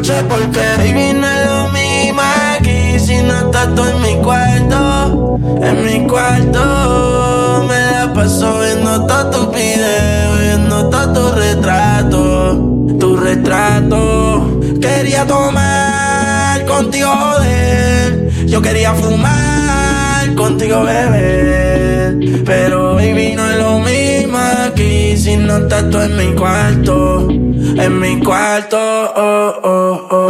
noche porque baby no es lo mismo aquí si no estás tú en mi cuarto, en mi cuarto me la paso viendo todos tus videos, viendo todos tus retratos, tu retrato. Quería tomar contigo joder, yo quería fumar contigo, bebé. Pero baby, no es lo mismo aquí si no estás tú en mi cuarto. En mi cuarto, oh, oh, oh.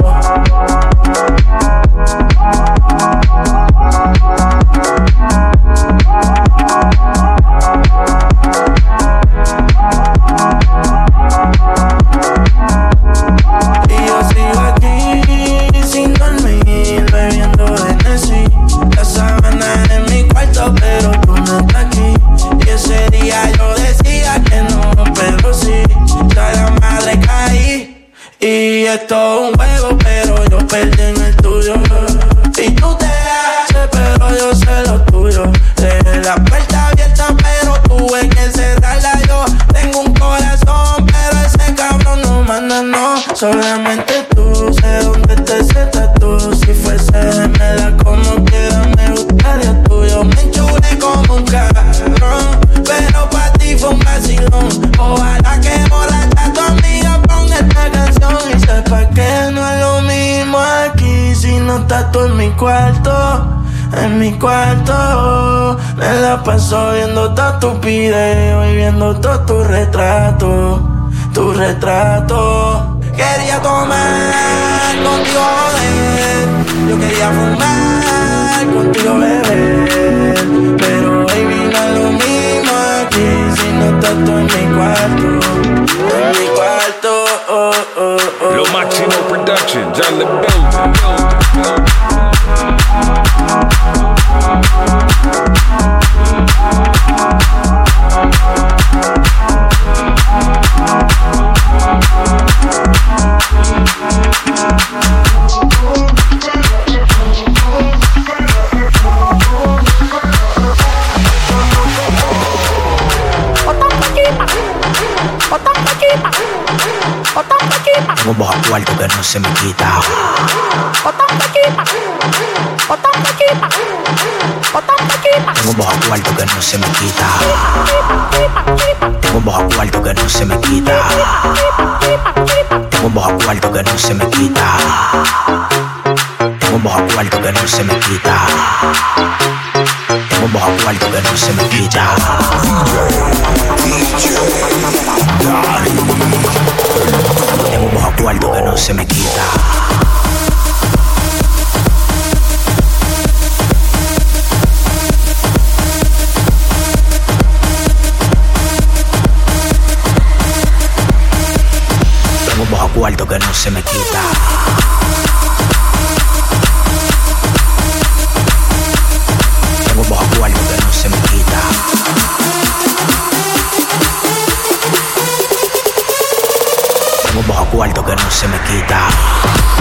esto es un juego, pero yo perdí la paso viendo todas tus videos y viendo todos tus retratos, tu retrato. Quería tomar contigo joder, yo quería fumar contigo beber, pero baby no es lo mismo aquí si no estás tú en mi cuarto, en mi cuarto. Oh, oh, oh, lo máximo production, John the se me quita. Tengo un bajo cuarto que no se me quita. Tengo un bajo cuarto que no se me quita. Tengo un bajo cuarto que no se me quita. Tengo un bajo cuarto que no se me quita. Tengo un bajo cuarto que no se me quita. DJ, DJ, Daddy. tu algo que no se me quita. Tengo un bojao cuarto que no se me quita. no se me quita.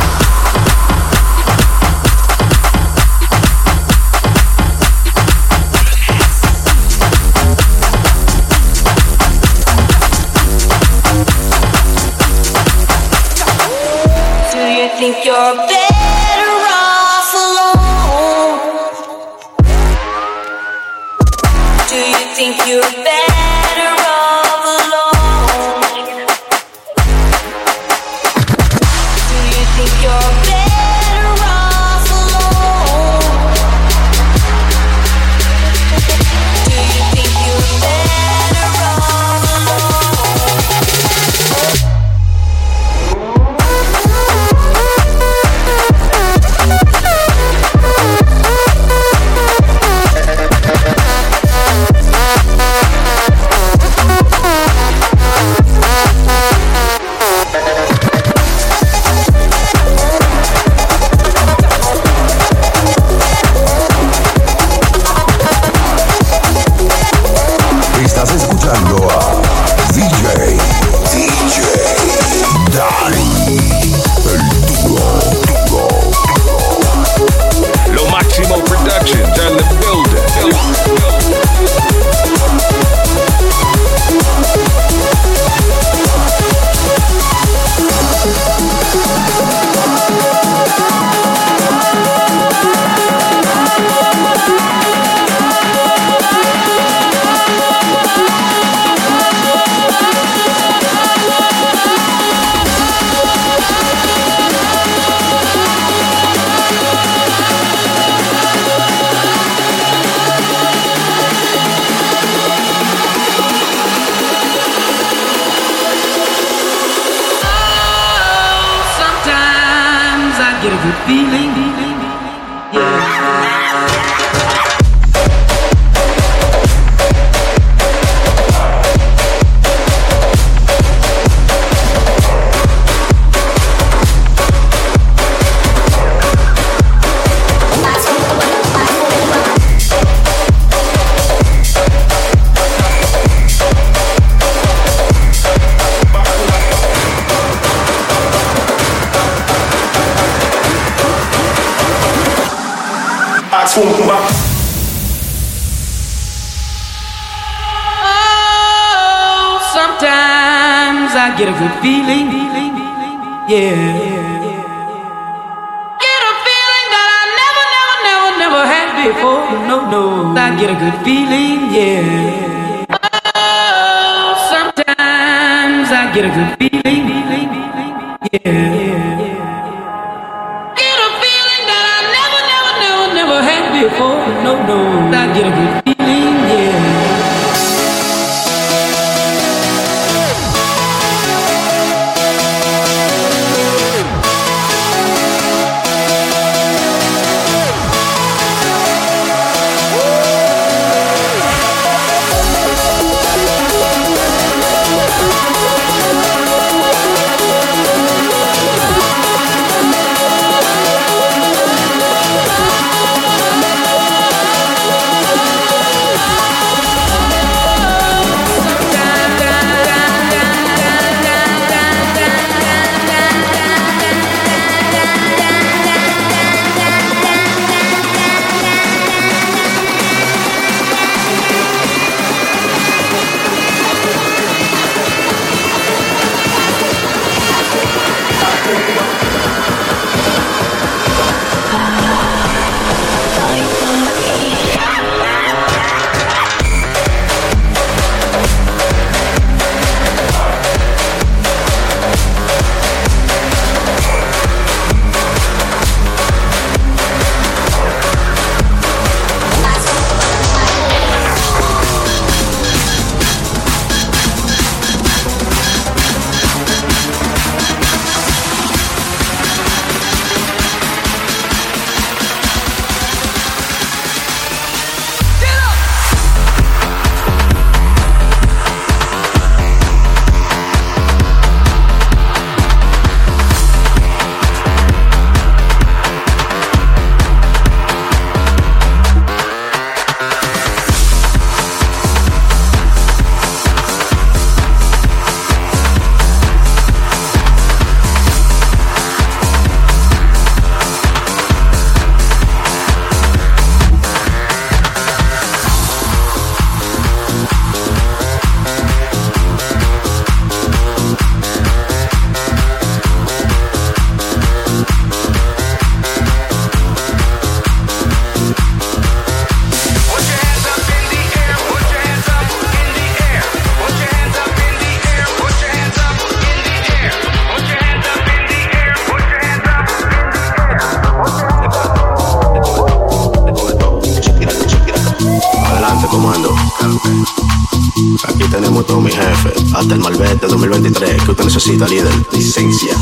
Cita líder, licencia,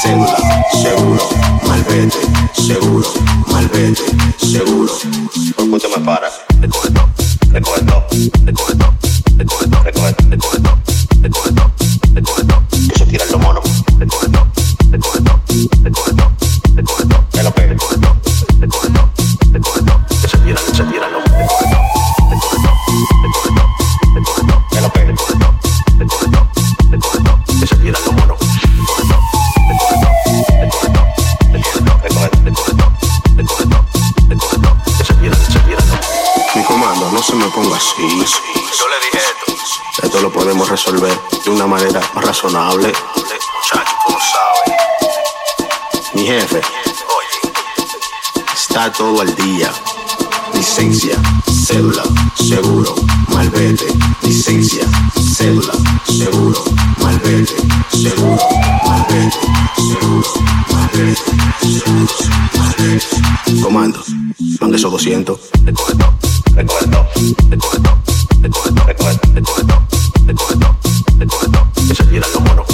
cédula, seguro, malvete. resolver de una manera más razonable. Muchachos, como saben. Mi jefe, oye, está todo al día. Licencia, cédula, seguro, malvete. Licencia, cédula, seguro, malvete, seguro, malvete, seguro, malvete, seguro, malvete. Comando, mande esos 200. Recoge todo, recoge todo, recoge todo de coge, de coge, de coge, de coge, de coge, de coge, de coge, coge,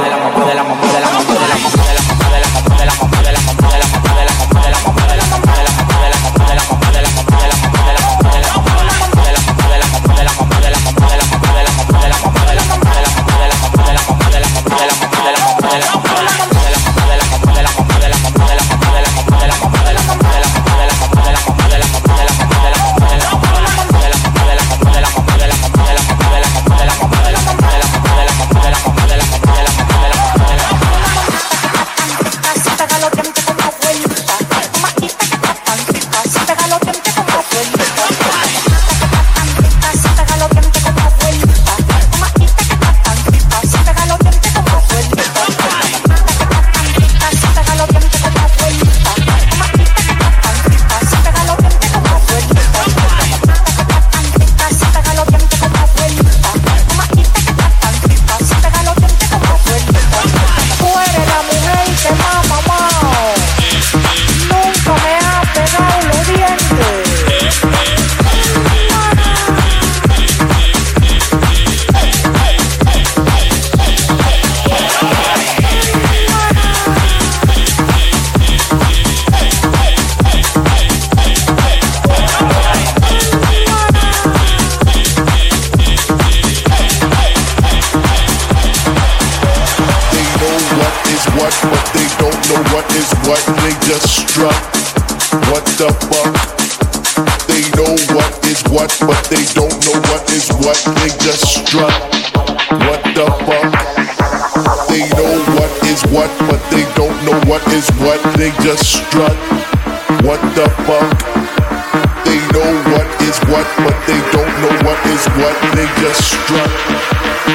don't know what is what, they just struck.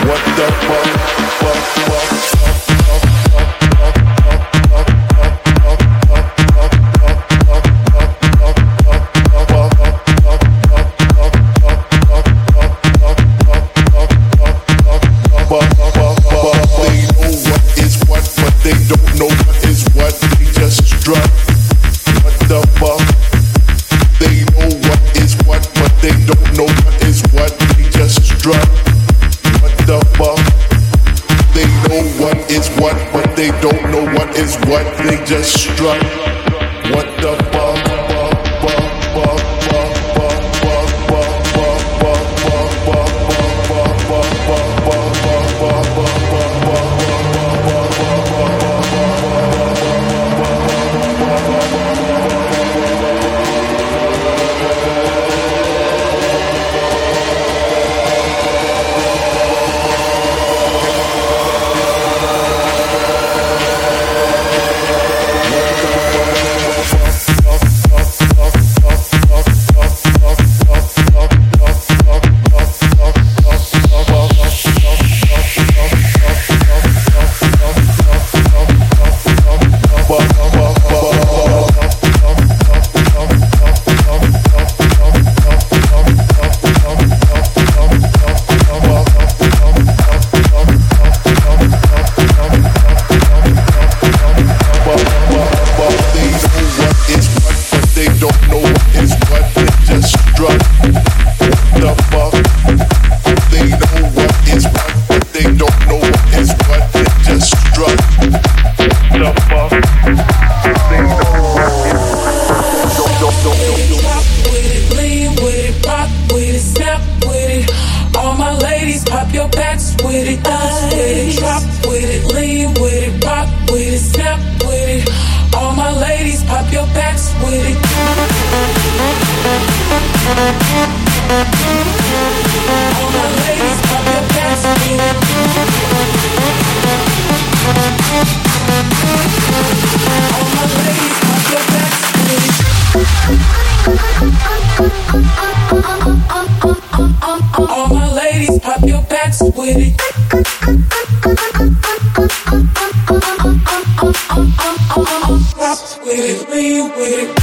What the fuck, fuck, fuck. with me with.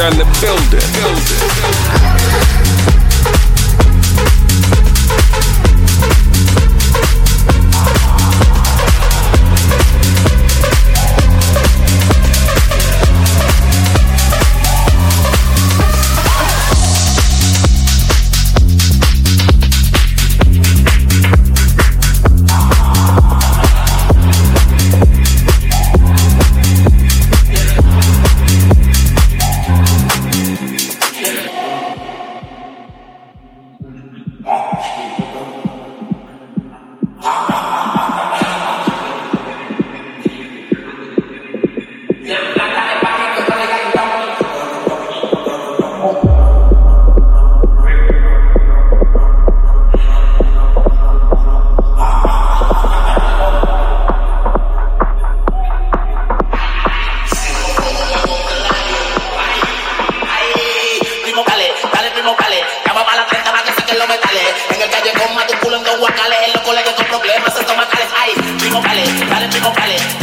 On the building. primo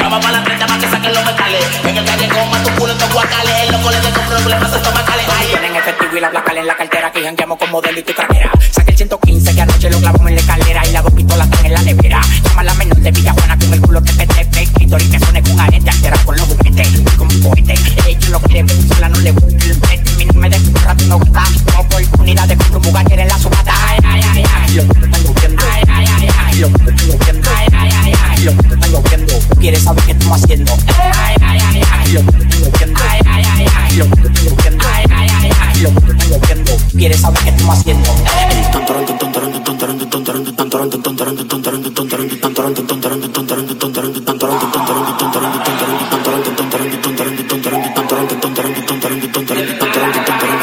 llama para la frente para que saquen los metales. En el callejón más tu culo en dos guacales, en los colegios con problemas estomacales. Ay, Tienen efectivo y la placa en la cartera que jangueamos con modelo y tu craquera. Saca el 115 que anoche lo clavamos en la escalera y las Ay.